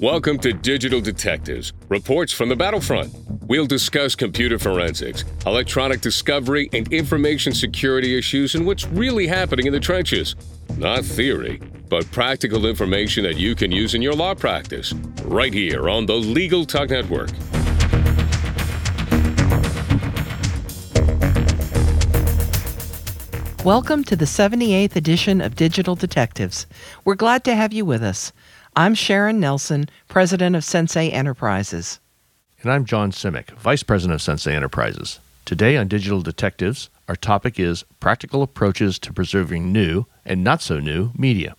Welcome to Digital Detectives, reports from the battlefront. We'll discuss computer forensics, electronic discovery, and information security issues and what's really happening in the trenches. Not theory, but practical information that you can use in your law practice. Right here on the Legal Talk Network. Welcome to the 78th edition of Digital Detectives. We're glad to have you with us. I'm Sharon Nelson, President of Sensei Enterprises. And I'm John Simek, Vice President of Sensei Enterprises. Today on Digital Detectives, our topic is practical approaches to preserving new and not so new media.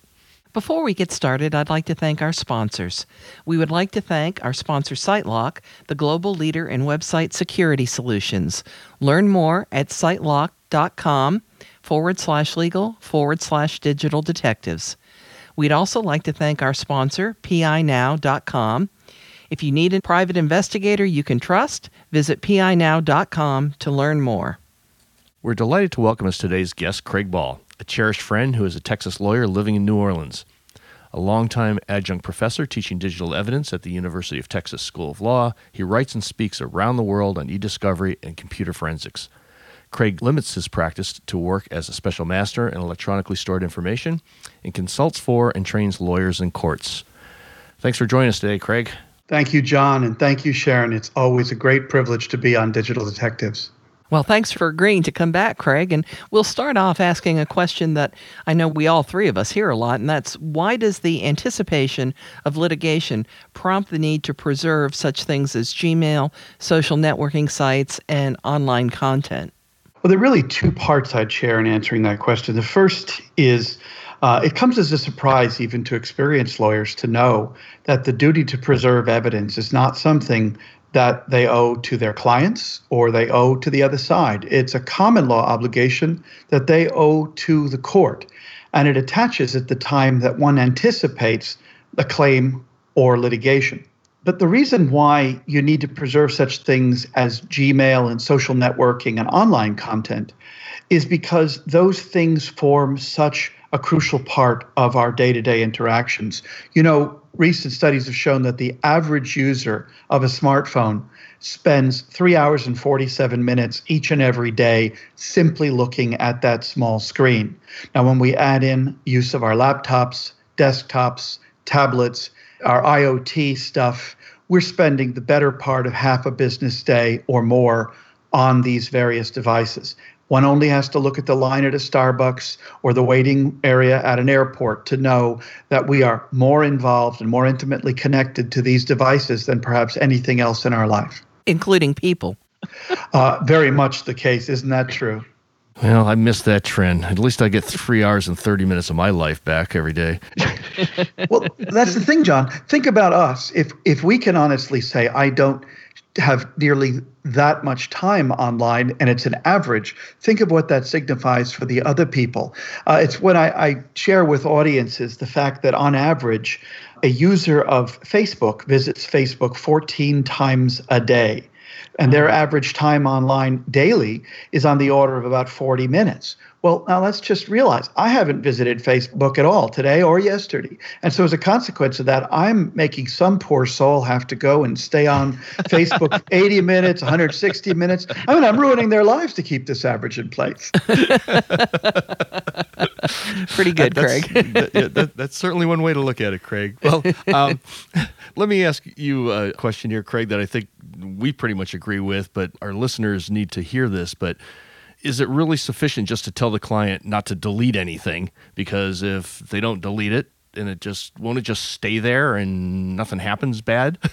Before we get started, I'd like to thank our sponsors. We would like to thank our sponsor SiteLock, the global leader in website security solutions. Learn more at sitelock.com forward slash legal forward slash digital detectives. We'd also like to thank our sponsor, PINow.com. If you need a private investigator you can trust, visit PINow.com to learn more. We're delighted to welcome as today's guest, Craig Ball, a cherished friend who is a Texas lawyer living in New Orleans. A longtime adjunct professor teaching digital evidence at the University of Texas School of Law, he writes and speaks around the world on e discovery and computer forensics. Craig limits his practice to work as a special master in electronically stored information and consults for and trains lawyers in courts. Thanks for joining us today, Craig. Thank you, John, and thank you, Sharon. It's always a great privilege to be on Digital Detectives. Well, thanks for agreeing to come back, Craig. And we'll start off asking a question that I know we all three of us hear a lot, and that's why does the anticipation of litigation prompt the need to preserve such things as Gmail, social networking sites, and online content? Well, there are really two parts I'd share in answering that question. The first is uh, it comes as a surprise, even to experienced lawyers, to know that the duty to preserve evidence is not something that they owe to their clients or they owe to the other side. It's a common law obligation that they owe to the court. And it attaches at the time that one anticipates a claim or litigation. But the reason why you need to preserve such things as Gmail and social networking and online content is because those things form such a crucial part of our day to day interactions. You know, recent studies have shown that the average user of a smartphone spends three hours and 47 minutes each and every day simply looking at that small screen. Now, when we add in use of our laptops, desktops, tablets, our IoT stuff, we're spending the better part of half a business day or more on these various devices. One only has to look at the line at a Starbucks or the waiting area at an airport to know that we are more involved and more intimately connected to these devices than perhaps anything else in our life, including people. uh, very much the case. Isn't that true? Well, I miss that trend. At least I get three hours and 30 minutes of my life back every day. well, that's the thing, John. Think about us. If if we can honestly say, I don't have nearly that much time online and it's an average, think of what that signifies for the other people. Uh, it's what I, I share with audiences the fact that on average, a user of Facebook visits Facebook 14 times a day and their average time online daily is on the order of about 40 minutes. Well, now let's just realize I haven't visited Facebook at all today or yesterday. And so, as a consequence of that, I'm making some poor soul have to go and stay on Facebook 80 minutes, 160 minutes. I mean, I'm ruining their lives to keep this average in place. Pretty good, that's, Craig. that, yeah, that, that's certainly one way to look at it, Craig. Well, um, let me ask you a question here, Craig, that I think we pretty much agree with, but our listeners need to hear this. But is it really sufficient just to tell the client not to delete anything? Because if they don't delete it, and it just won't it just stay there and nothing happens bad?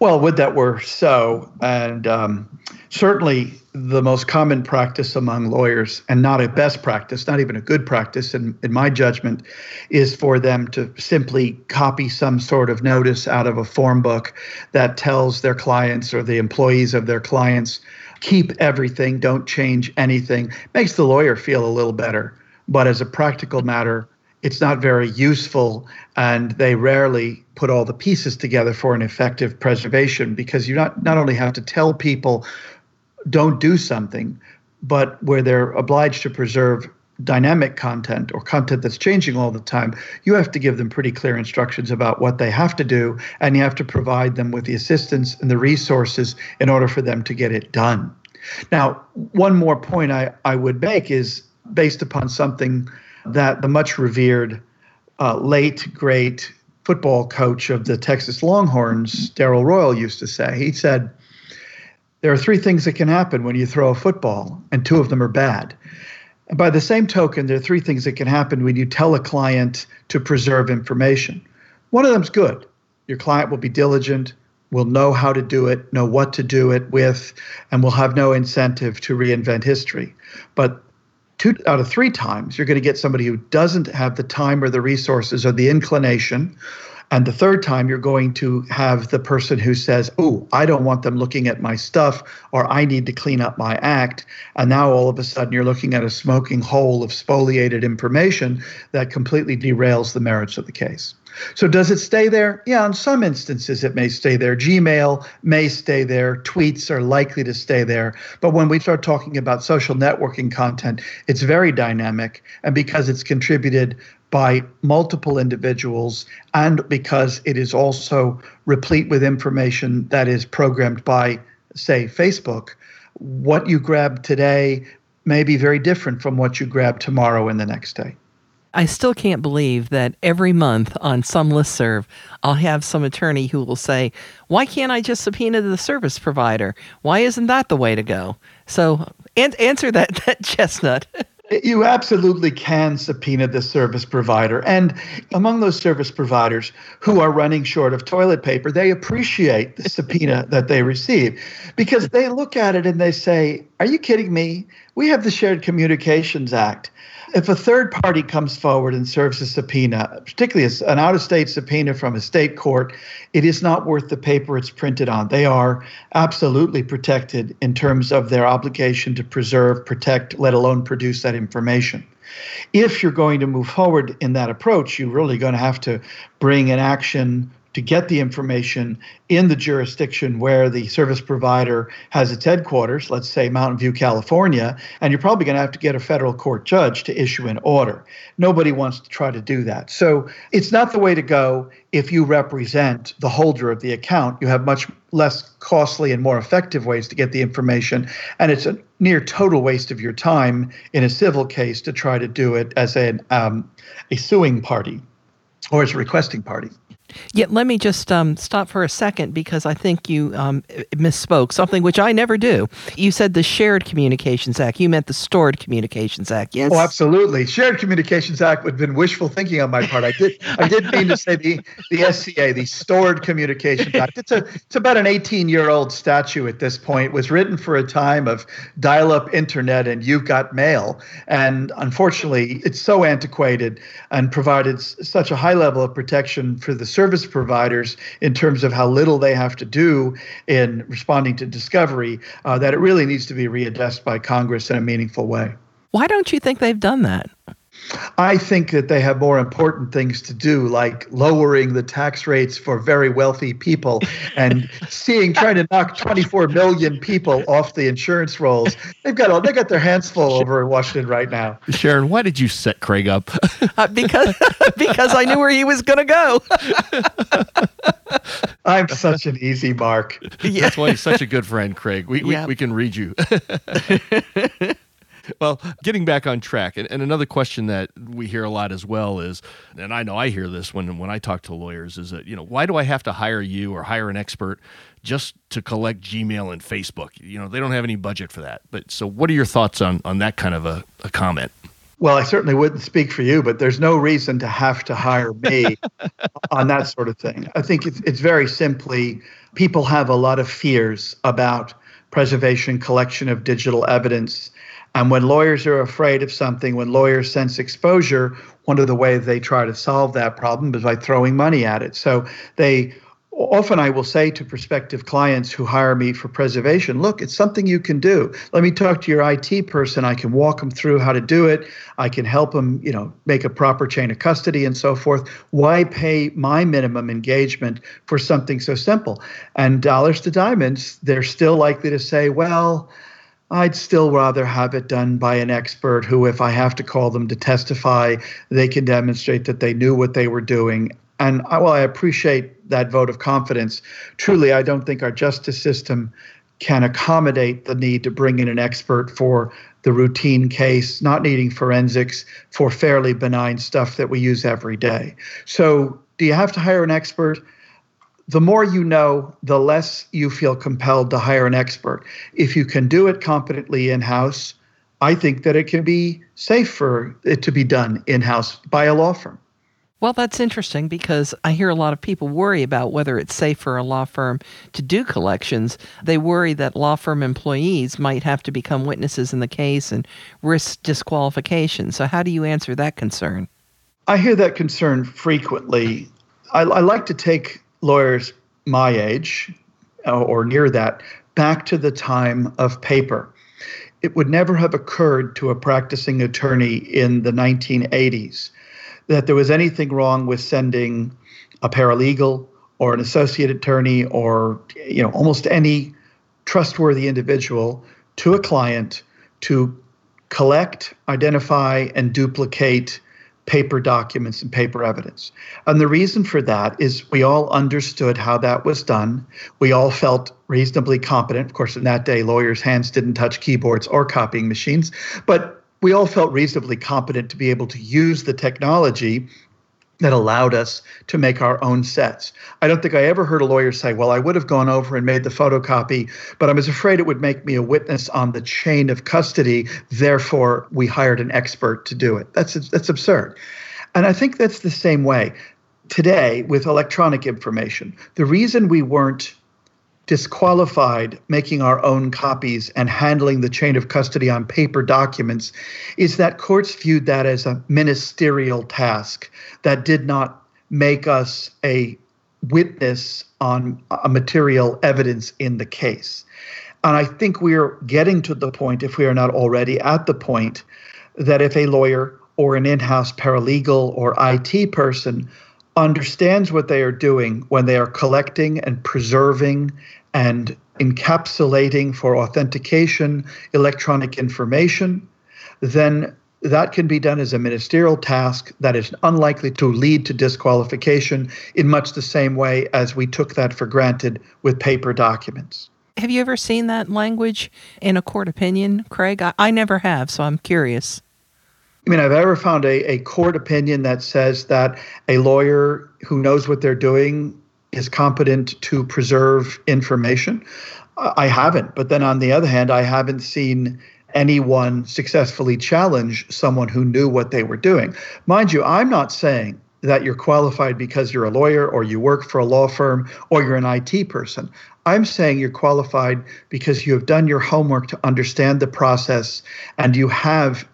Well, would that were so. And um, certainly the most common practice among lawyers, and not a best practice, not even a good practice, in, in my judgment, is for them to simply copy some sort of notice out of a form book that tells their clients or the employees of their clients keep everything, don't change anything. Makes the lawyer feel a little better. But as a practical matter, it's not very useful and they rarely put all the pieces together for an effective preservation because you not, not only have to tell people don't do something, but where they're obliged to preserve dynamic content or content that's changing all the time, you have to give them pretty clear instructions about what they have to do, and you have to provide them with the assistance and the resources in order for them to get it done. Now, one more point I, I would make is based upon something that the much revered uh, late, great football coach of the Texas Longhorns, Darrell Royal, used to say. He said, There are three things that can happen when you throw a football, and two of them are bad. And by the same token, there are three things that can happen when you tell a client to preserve information. One of them's good. Your client will be diligent, will know how to do it, know what to do it with, and will have no incentive to reinvent history. But two out of three times, you're going to get somebody who doesn't have the time or the resources or the inclination. And the third time, you're going to have the person who says, Oh, I don't want them looking at my stuff, or I need to clean up my act. And now all of a sudden, you're looking at a smoking hole of spoliated information that completely derails the merits of the case. So does it stay there? Yeah, in some instances it may stay there. Gmail may stay there. Tweets are likely to stay there. But when we start talking about social networking content, it's very dynamic. And because it's contributed by multiple individuals and because it is also replete with information that is programmed by, say, Facebook, what you grab today may be very different from what you grab tomorrow and the next day. I still can't believe that every month on some list serve, I'll have some attorney who will say, Why can't I just subpoena the service provider? Why isn't that the way to go? So and answer that, that chestnut. You absolutely can subpoena the service provider. And among those service providers who are running short of toilet paper, they appreciate the subpoena that they receive because they look at it and they say, Are you kidding me? We have the Shared Communications Act if a third party comes forward and serves a subpoena, particularly as an out of state subpoena from a state court, it is not worth the paper it's printed on. They are absolutely protected in terms of their obligation to preserve, protect, let alone produce that information. If you're going to move forward in that approach, you're really going to have to bring an action to get the information in the jurisdiction where the service provider has its headquarters, let's say Mountain View, California, and you're probably going to have to get a federal court judge to issue an order. Nobody wants to try to do that. So it's not the way to go if you represent the holder of the account. You have much less costly and more effective ways to get the information, and it's a near total waste of your time in a civil case to try to do it as an, um, a suing party or as a requesting party. Yet let me just um, stop for a second because I think you um, misspoke something which I never do. You said the Shared Communications Act. You meant the Stored Communications Act. Yes. Oh, absolutely. Shared Communications Act would have been wishful thinking on my part. I did. I did mean to say the the SCA, the Stored Communications Act. It's a it's about an 18 year old statute at this point. It was written for a time of dial up internet and you've got mail, and unfortunately, it's so antiquated and provided such a high level of protection for the service providers in terms of how little they have to do in responding to discovery uh, that it really needs to be readdressed by Congress in a meaningful way. Why don't you think they've done that? I think that they have more important things to do, like lowering the tax rates for very wealthy people and seeing trying to knock 24 million people off the insurance rolls. They've got all, they got their hands full over in Washington right now. Sharon, why did you set Craig up? uh, because because I knew where he was going to go. I'm such an easy mark. Yeah. That's why he's such a good friend, Craig. We, we, we can read you well, getting back on track, and, and, another question that we hear a lot as well is, and I know I hear this when when I talk to lawyers, is that you know why do I have to hire you or hire an expert just to collect Gmail and Facebook? You know they don't have any budget for that. But so, what are your thoughts on on that kind of a, a comment? Well, I certainly wouldn't speak for you, but there's no reason to have to hire me on that sort of thing. I think it's, it's very simply people have a lot of fears about preservation, collection of digital evidence and when lawyers are afraid of something, when lawyers sense exposure, one of the ways they try to solve that problem is by throwing money at it. So they often I will say to prospective clients who hire me for preservation, look, it's something you can do. Let me talk to your IT person. I can walk them through how to do it. I can help them, you know, make a proper chain of custody and so forth. Why pay my minimum engagement for something so simple? And dollars to diamonds, they're still likely to say, well, I'd still rather have it done by an expert who, if I have to call them to testify, they can demonstrate that they knew what they were doing. And uh, I, while I appreciate that vote of confidence, truly, I don't think our justice system can accommodate the need to bring in an expert for the routine case, not needing forensics for fairly benign stuff that we use every day. So, do you have to hire an expert? The more you know, the less you feel compelled to hire an expert. If you can do it competently in house, I think that it can be safe for it to be done in house by a law firm. Well, that's interesting because I hear a lot of people worry about whether it's safe for a law firm to do collections. They worry that law firm employees might have to become witnesses in the case and risk disqualification. So, how do you answer that concern? I hear that concern frequently. I, I like to take lawyers my age uh, or near that back to the time of paper. It would never have occurred to a practicing attorney in the 1980s that there was anything wrong with sending a paralegal or an associate attorney or you know almost any trustworthy individual to a client to collect, identify, and duplicate paper documents and paper evidence. And the reason for that is we all understood how that was done. We all felt reasonably competent. Of course, in that day, lawyers' hands didn't touch keyboards or copying machines, but we all felt reasonably competent to be able to use the technology that allowed us to make our own sets. I don't think I ever heard a lawyer say, Well, I would have gone over and made the photocopy, but I was afraid it would make me a witness on the chain of custody. Therefore, we hired an expert to do it. That's, that's absurd. And I think that's the same way today with electronic information. The reason we weren't disqualified making our own copies and handling the chain of custody on paper documents is that courts viewed that as a ministerial task that did not make us a witness on a material evidence in the case. And I think we're getting to the point, if we are not already at the point, that if a lawyer or an in house paralegal or IT person understands what they are doing when they are collecting and preserving and encapsulating for authentication electronic information, then that can be done as a ministerial task that is unlikely to lead to disqualification in much the same way as we took that for granted with paper documents. Have you ever seen that language in a court opinion, Craig? I, I never have, so I'm curious. I mean, I've ever found a, a court opinion that says that a lawyer who knows what they're doing is competent to preserve information. I haven't. But then on the other hand, I haven't seen anyone successfully challenge someone who knew what they were doing. Mind you, I'm not saying that you're qualified because you're a lawyer or you work for a law firm or you're an IT person. I'm saying you're qualified because you have done your homework to understand the process and you have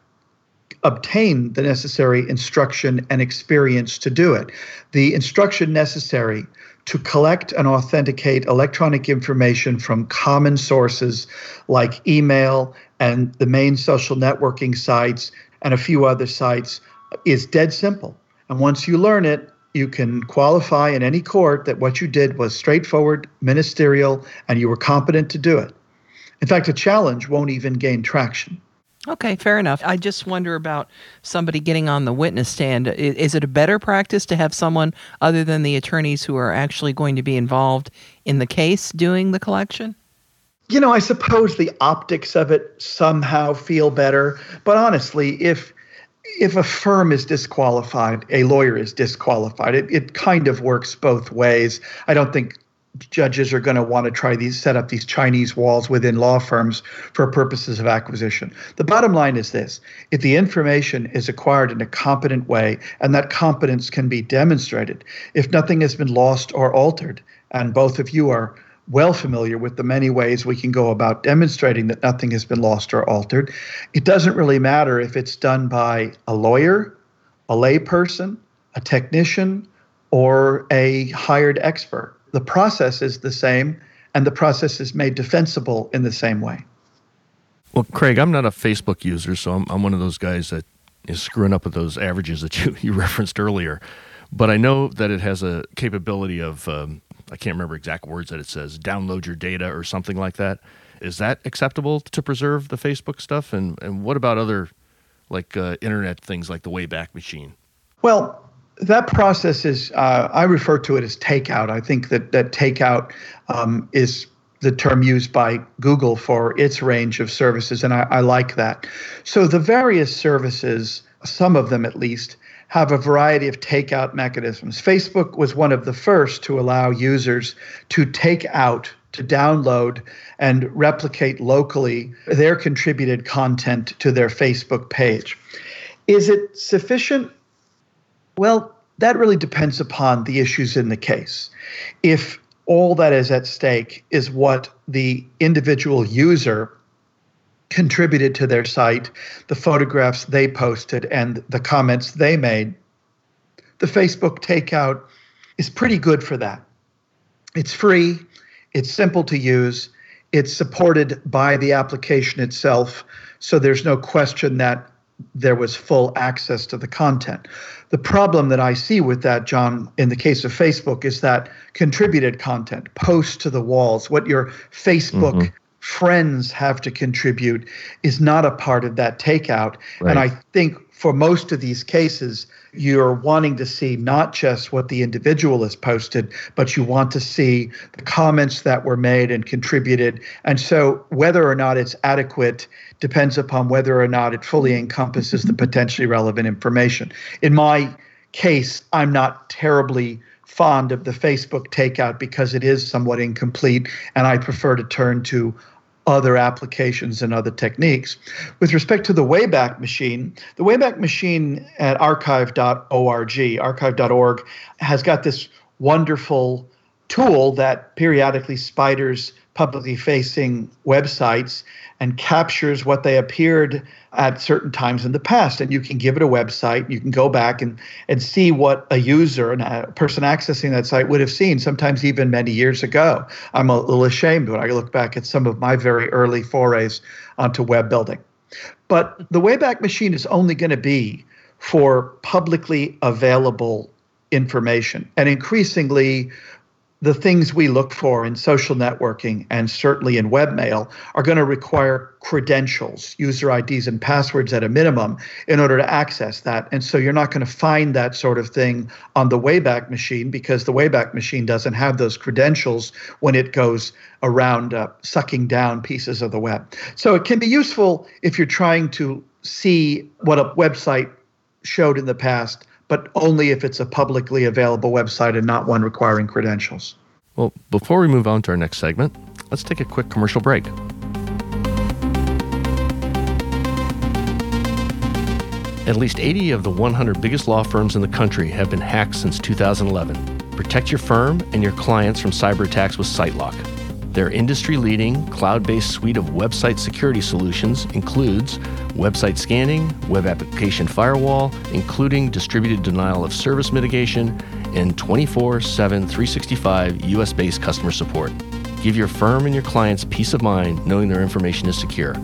obtain the necessary instruction and experience to do it. The instruction necessary to collect and authenticate electronic information from common sources like email and the main social networking sites and a few other sites is dead simple. And once you learn it, you can qualify in any court that what you did was straightforward, ministerial, and you were competent to do it. In fact, a challenge won't even gain traction. Okay, fair enough. I just wonder about somebody getting on the witness stand. Is it a better practice to have someone other than the attorneys who are actually going to be involved in the case doing the collection? You know, I suppose the optics of it somehow feel better, but honestly, if if a firm is disqualified, a lawyer is disqualified. It, it kind of works both ways. I don't think judges are going to want to try these set up these chinese walls within law firms for purposes of acquisition. The bottom line is this if the information is acquired in a competent way and that competence can be demonstrated if nothing has been lost or altered and both of you are well familiar with the many ways we can go about demonstrating that nothing has been lost or altered it doesn't really matter if it's done by a lawyer a layperson a technician or a hired expert the process is the same and the process is made defensible in the same way. Well, Craig, I'm not a Facebook user, so I'm, I'm one of those guys that is screwing up with those averages that you, you referenced earlier. But I know that it has a capability of, um, I can't remember exact words that it says, download your data or something like that. Is that acceptable to preserve the Facebook stuff? And and what about other like uh, internet things like the Wayback Machine? Well, that process is uh, I refer to it as takeout. I think that that takeout um, is the term used by Google for its range of services, and I, I like that. So the various services, some of them at least, have a variety of takeout mechanisms. Facebook was one of the first to allow users to take out, to download, and replicate locally their contributed content to their Facebook page. Is it sufficient? Well, that really depends upon the issues in the case. If all that is at stake is what the individual user contributed to their site, the photographs they posted, and the comments they made, the Facebook takeout is pretty good for that. It's free, it's simple to use, it's supported by the application itself, so there's no question that there was full access to the content. The problem that I see with that, John, in the case of Facebook, is that contributed content, posts to the walls, what your Facebook mm-hmm friends have to contribute is not a part of that takeout. Right. And I think for most of these cases, you're wanting to see not just what the individual has posted, but you want to see the comments that were made and contributed. And so whether or not it's adequate depends upon whether or not it fully encompasses the potentially relevant information. In my case, I'm not terribly fond of the Facebook takeout because it is somewhat incomplete, and I prefer to turn to other applications and other techniques. With respect to the Wayback Machine, the Wayback Machine at archive.org, archive.org, has got this wonderful tool that periodically spiders publicly facing websites and captures what they appeared at certain times in the past. And you can give it a website. You can go back and, and see what a user and a person accessing that site would have seen, sometimes even many years ago. I'm a little ashamed when I look back at some of my very early forays onto web building. But the Wayback Machine is only going to be for publicly available information. And increasingly, the things we look for in social networking and certainly in webmail are going to require credentials, user IDs, and passwords at a minimum in order to access that. And so you're not going to find that sort of thing on the Wayback Machine because the Wayback Machine doesn't have those credentials when it goes around uh, sucking down pieces of the web. So it can be useful if you're trying to see what a website showed in the past but only if it's a publicly available website and not one requiring credentials. Well, before we move on to our next segment, let's take a quick commercial break. At least 80 of the 100 biggest law firms in the country have been hacked since 2011. Protect your firm and your clients from cyber attacks with SiteLock. Their industry leading, cloud based suite of website security solutions includes website scanning, web application firewall, including distributed denial of service mitigation, and 24 7 365 US based customer support. Give your firm and your clients peace of mind knowing their information is secure.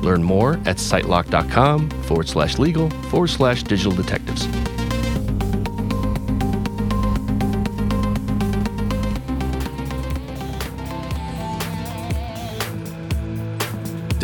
Learn more at sitelock.com forward slash legal forward slash digital detectives.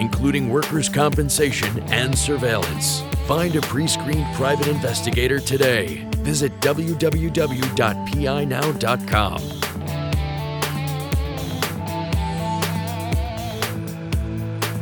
including workers' compensation and surveillance. Find a pre screened private investigator today. Visit www.pinow.com.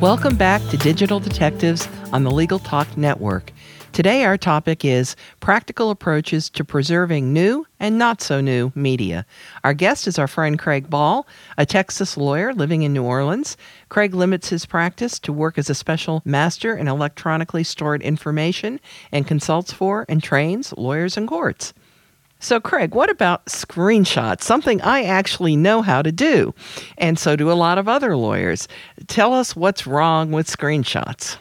Welcome back to Digital Detectives on the Legal Talk Network. Today, our topic is practical approaches to preserving new and not so new media. Our guest is our friend Craig Ball, a Texas lawyer living in New Orleans. Craig limits his practice to work as a special master in electronically stored information and consults for and trains lawyers and courts. So, Craig, what about screenshots? Something I actually know how to do, and so do a lot of other lawyers. Tell us what's wrong with screenshots.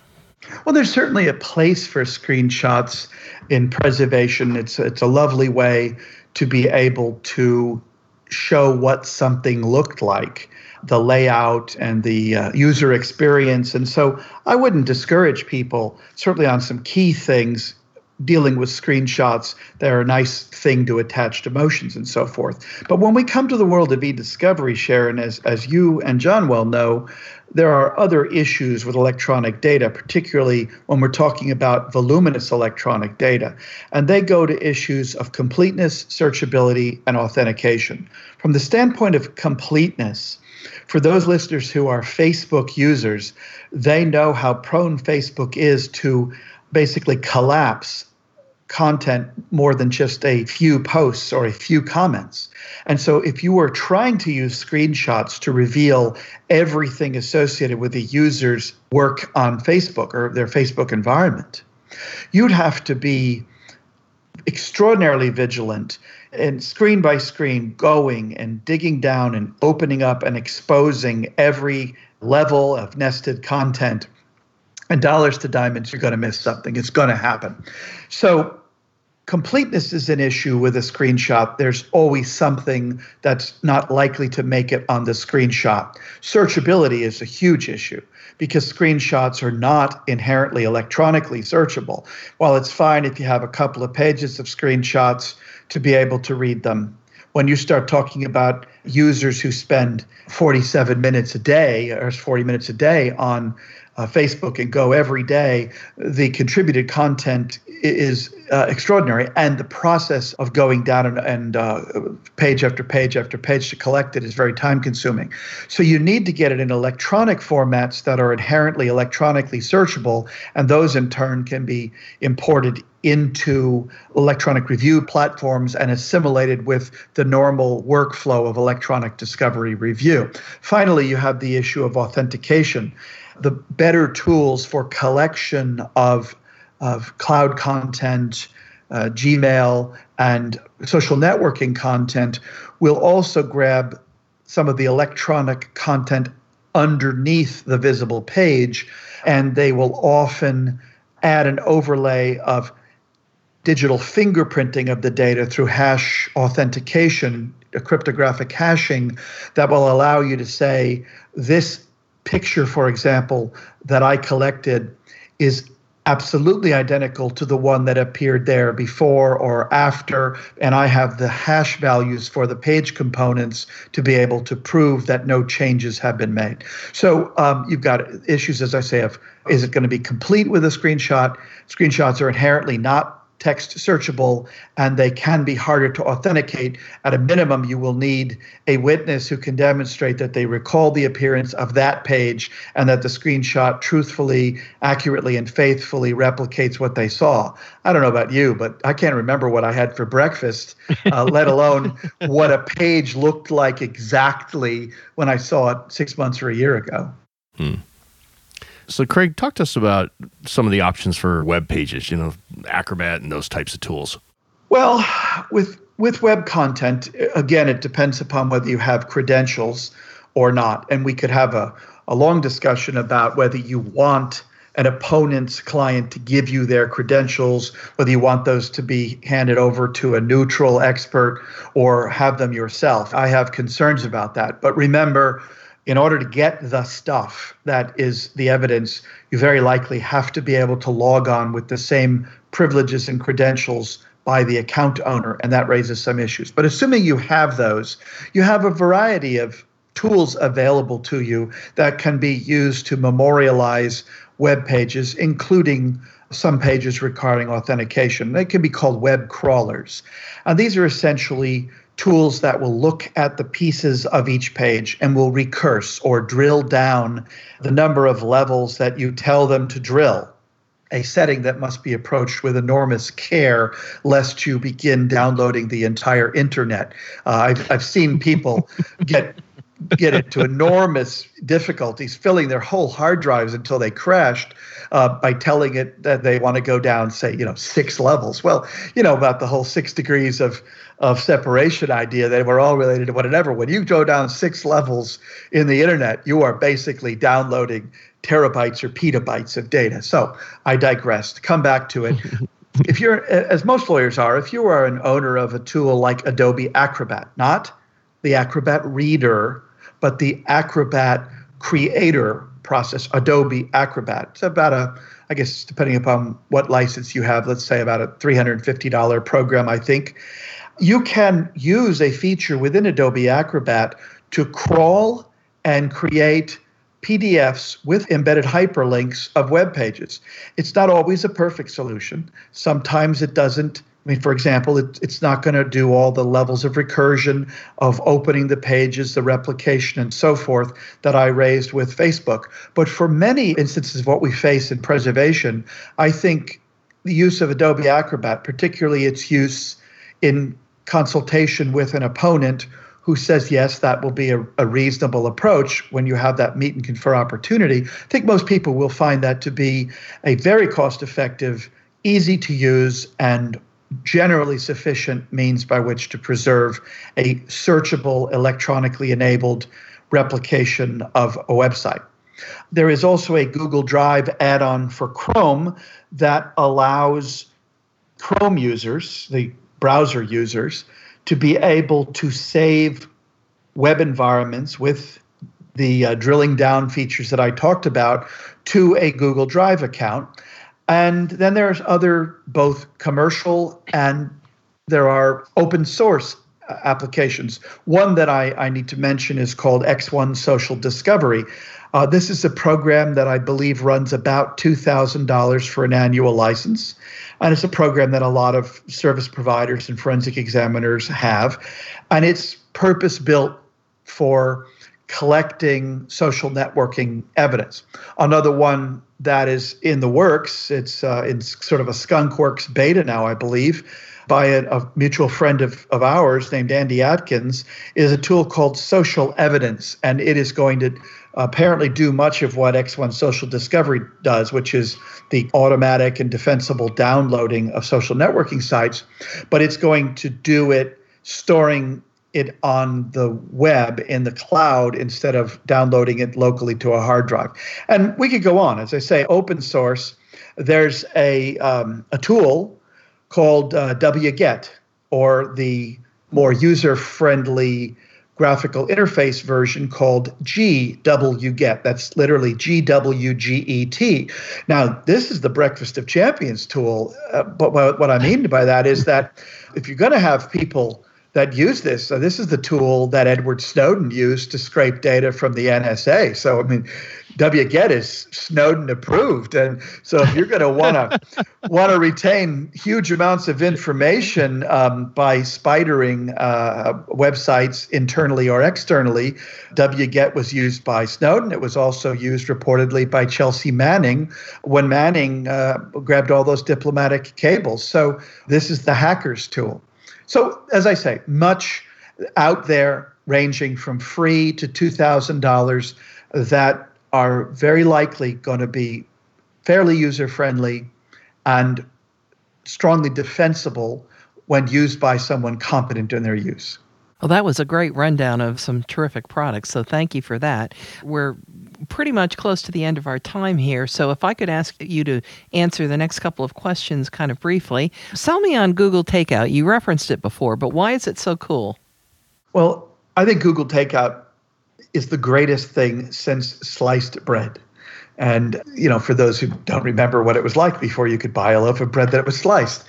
Well, there's certainly a place for screenshots in preservation. It's it's a lovely way to be able to show what something looked like, the layout and the uh, user experience. And so I wouldn't discourage people, certainly on some key things, dealing with screenshots. They're a nice thing to attach to motions and so forth. But when we come to the world of e-discovery, Sharon, as, as you and John well know, there are other issues with electronic data, particularly when we're talking about voluminous electronic data. And they go to issues of completeness, searchability, and authentication. From the standpoint of completeness, for those listeners who are Facebook users, they know how prone Facebook is to basically collapse content more than just a few posts or a few comments. And so if you were trying to use screenshots to reveal everything associated with the user's work on Facebook or their Facebook environment, you'd have to be extraordinarily vigilant and screen by screen going and digging down and opening up and exposing every level of nested content and dollars to diamonds, you're going to miss something. It's going to happen. So, completeness is an issue with a screenshot. There's always something that's not likely to make it on the screenshot. Searchability is a huge issue because screenshots are not inherently electronically searchable. While it's fine if you have a couple of pages of screenshots to be able to read them, when you start talking about users who spend 47 minutes a day or 40 minutes a day on uh, Facebook and go every day, the contributed content is uh, extraordinary. And the process of going down and, and uh, page after page after page to collect it is very time consuming. So you need to get it in electronic formats that are inherently electronically searchable. And those in turn can be imported into electronic review platforms and assimilated with the normal workflow of electronic discovery review. Finally, you have the issue of authentication the better tools for collection of, of cloud content, uh, Gmail, and social networking content will also grab some of the electronic content underneath the visible page, and they will often add an overlay of digital fingerprinting of the data through hash authentication, cryptographic hashing, that will allow you to say this picture, for example, that I collected is absolutely identical to the one that appeared there before or after. And I have the hash values for the page components to be able to prove that no changes have been made. So um, you've got issues, as I say, of is it going to be complete with a screenshot? Screenshots are inherently not text searchable and they can be harder to authenticate. At a minimum, you will need a witness who can demonstrate that they recall the appearance of that page and that the screenshot truthfully, accurately, and faithfully replicates what they saw. I don't know about you, but I can't remember what I had for breakfast, uh, let alone what a page looked like exactly when I saw it six months or a year ago. Hmm. So, Craig, talk to us about some of the options for web pages, you know, Acrobat and those types of tools. Well, with with web content, again, it depends upon whether you have credentials or not. And we could have a, a long discussion about whether you want an opponent's client to give you their credentials, whether you want those to be handed over to a neutral expert or have them yourself. I have concerns about that. But remember, in order to get the stuff that is the evidence, you very likely have to be able to log on with the same privileges and credentials by the account owner, and that raises some issues. But assuming you have those, you have a variety of tools available to you that can be used to memorialize web pages, including some pages requiring authentication. They can be called web crawlers. And these are essentially tools that will look at the pieces of each page and will recurse or drill down the number of levels that you tell them to drill. A setting that must be approached with enormous care lest you begin downloading the entire internet. Uh, I've, I've seen people get get into enormous difficulties filling their whole hard drives until they crashed uh, by telling it that they want to go down, say, you know, six levels. Well, you know about the whole six degrees of of separation idea that we're all related to whatever. When you go down six levels in the internet, you are basically downloading terabytes or petabytes of data. So I digress. To come back to it, if you're, as most lawyers are, if you are an owner of a tool like Adobe Acrobat, not the Acrobat Reader, but the Acrobat Creator process, Adobe Acrobat. It's about a, I guess, depending upon what license you have, let's say about a $350 program, I think. You can use a feature within Adobe Acrobat to crawl and create PDFs with embedded hyperlinks of web pages. It's not always a perfect solution. Sometimes it doesn't. I mean, for example, it, it's not going to do all the levels of recursion of opening the pages, the replication, and so forth that I raised with Facebook. But for many instances of what we face in preservation, I think the use of Adobe Acrobat, particularly its use in consultation with an opponent who says, yes, that will be a, a, reasonable approach when you have that meet and confer opportunity. I think most people will find that to be a very cost effective, easy to use, and generally sufficient means by which to preserve a searchable, electronically enabled replication of a website. There is also a Google Drive add on for Chrome that allows Chrome users, the browser users, to be able to save web environments with the uh, drilling down features that I talked about to a Google Drive account. And then there's other both commercial and there are open source uh, applications. One that I, I need to mention is called X1 Social Discovery. Uh, this is a program that I believe runs about $2,000 for an annual license. And it's a program that a lot of service providers and forensic examiners have. And it's purpose built for collecting social networking evidence. Another one that is in the works, it's uh, in sort of a skunkworks beta now, I believe, by a, a, mutual friend of, of ours named Andy Atkins, is a tool called Social Evidence. And it is going to apparently do much of what X1 Social Discovery does, which is the automatic and defensible downloading of social networking sites, but it's going to do it storing it on the web in the cloud instead of downloading it locally to a hard drive. And we could go on. As I say, open source, there's a, um, a tool called uh, wget, or the more user friendly graphical interface version called GWGET. That's literally GWGET. Now, this is the Breakfast of Champions tool. Uh, but what I mean by that is that if you're going to have people that use this. So this is the tool that Edward Snowden used to scrape data from the NSA. So I mean, wget is Snowden approved, and so if you're going to want to want to retain huge amounts of information um, by spidering uh, websites internally or externally, wget was used by Snowden. It was also used reportedly by Chelsea Manning when Manning uh, grabbed all those diplomatic cables. So this is the hacker's tool. So, as I say, much out there ranging from free to $2,000 that are very likely going to be fairly user friendly and strongly defensible when used by someone competent in their use. Well, that was a great rundown of some terrific products. So thank you for that. We're pretty much close to the end of our time here. So if I could ask you to answer the next couple of questions kind of briefly. Sell me on Google Takeout. You referenced it before, but why is it so cool? Well, I think Google Takeout is the greatest thing since sliced bread. And, you know, for those who don't remember what it was like before you could buy a loaf of bread that was sliced,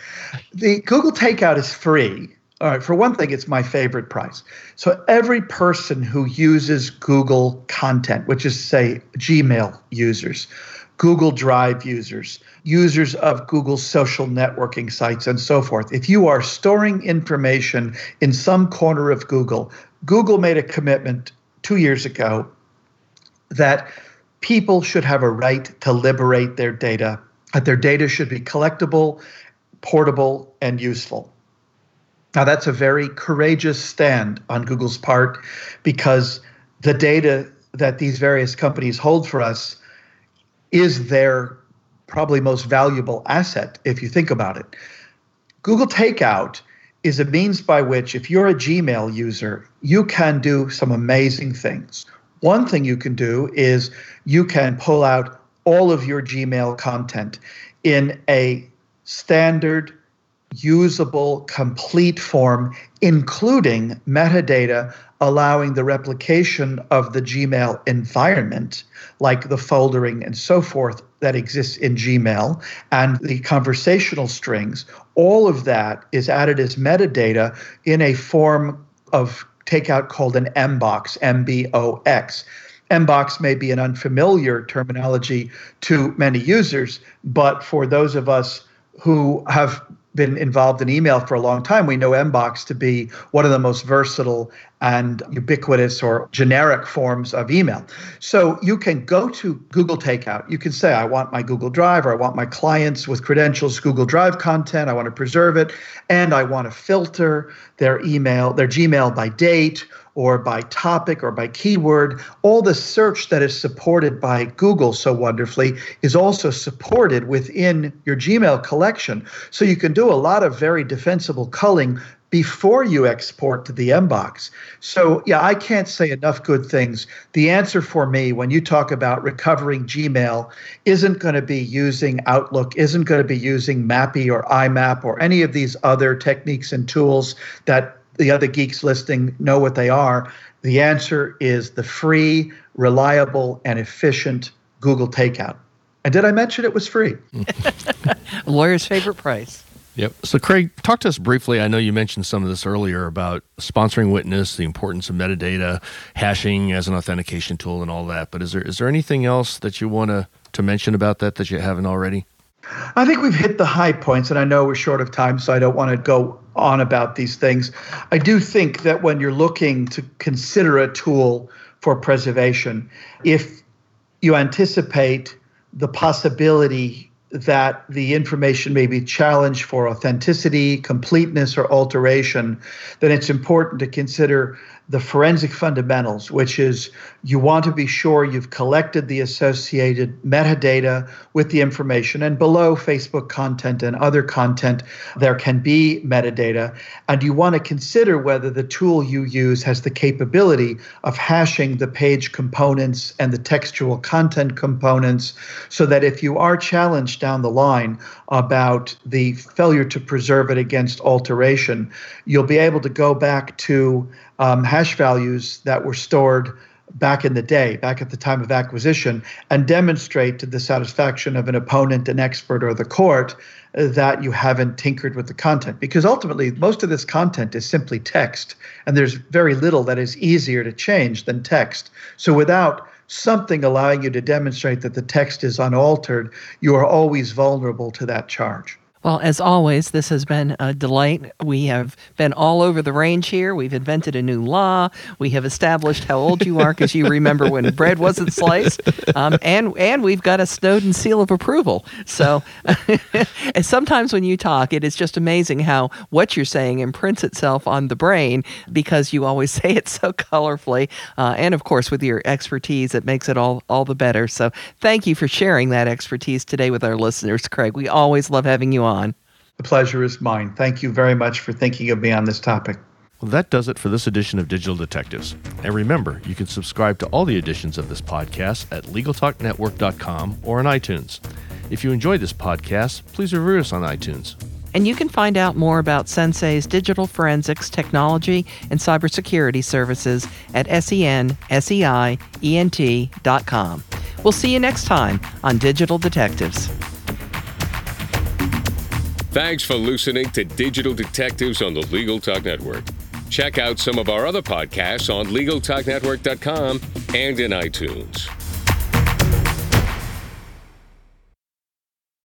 the Google Takeout is free all right, for one thing, it's my favorite price. So every person who uses Google content, which is, say, Gmail users, Google Drive users, users of Google social networking sites, and so forth, if you are storing information in some corner of Google, Google made a commitment two years ago that people should have a right to liberate their data, that their data should be collectible, portable, and useful. Now, that's a very courageous stand on Google's part because the data that these various companies hold for us is their probably most valuable asset if you think about it. Google Takeout is a means by which, if you're a Gmail user, you can do some amazing things. One thing you can do is you can pull out all of your Gmail content in a standard, usable, complete form, including metadata allowing the replication of the Gmail environment, like the foldering and so forth that exists in Gmail, and the conversational strings. All of that is added as metadata in a form of takeout called an MBOX, M B O X. MBOX may be an unfamiliar terminology to many users, but for those of us who have been involved in email for a long time, we know MBOX to be one of the most versatile and ubiquitous or generic forms of email. So you can go to Google Takeout. You can say, I want my Google Drive or I want my clients with credentials Google Drive content. I want to preserve it. And I want to filter their email, their Gmail by date or by topic or by keyword. All the search that is supported by Google so wonderfully is also supported within your Gmail collection. So you can do a lot of very defensible culling before you export to the MBOX. So, yeah, I can't say enough good things. The answer for me when you talk about recovering Gmail isn't going to be using Outlook, isn't going to be using MAPI or IMAP or any of these other techniques and tools that the other geeks listing know what they are. The answer is the free, reliable, and efficient Google Takeout. And did I mention it was free? Lawyer's favorite price. Yep. So, Craig, talk to us briefly. I know you mentioned some of this earlier about sponsoring witness, the importance of metadata, hashing as an authentication tool, and all that. But is there is there anything else that you want to to mention about that that you haven't already? I think we've hit the high points, and I know we're short of time, so I don't want to go on about these things. I do think that when you're looking to consider a tool for preservation, if you anticipate the possibility that the information may be challenged for authenticity, completeness, or alteration, then it's important to consider the forensic fundamentals, which is you want to be sure you've collected the associated metadata with the information. And below Facebook content and other content, there can be metadata. And you want to consider whether the tool you use has the capability of hashing the page components and the textual content components so that if you are challenged down the line about the failure to preserve it against alteration, you'll be able to go back to um, hash values that were stored back in the day, back at the time of acquisition, and demonstrate to the satisfaction of an opponent, an expert, or the court that you haven't tinkered with the content. Because ultimately, most of this content is simply text, and there's very little that is easier to change than text. So without something allowing you to demonstrate that the text is unaltered, you are always vulnerable to that charge. Well, as always, this has been a delight. We have been all over the range here. We've invented a new law. We have established how old you are because you remember when bread wasn't sliced, um, and and we've got a Snowden seal of approval. So, sometimes when you talk, it is just amazing how what you're saying imprints itself on the brain because you always say it so colorfully, uh, and of course with your expertise, it makes it all all the better. So, thank you for sharing that expertise today with our listeners, Craig. We always love having you on on. The pleasure is mine. Thank you very much for thinking of me on this topic. Well, that does it for this edition of Digital Detectives. And remember, you can subscribe to all the editions of this podcast at LegalTalkNetwork.com or on iTunes. If you enjoyed this podcast, please review us on iTunes. And you can find out more about Sensei's digital forensics, technology, and cybersecurity services at senseient.com. We'll see you next time on Digital Detectives. Thanks for listening to Digital Detectives on the Legal Talk Network. Check out some of our other podcasts on LegalTalkNetwork.com and in iTunes.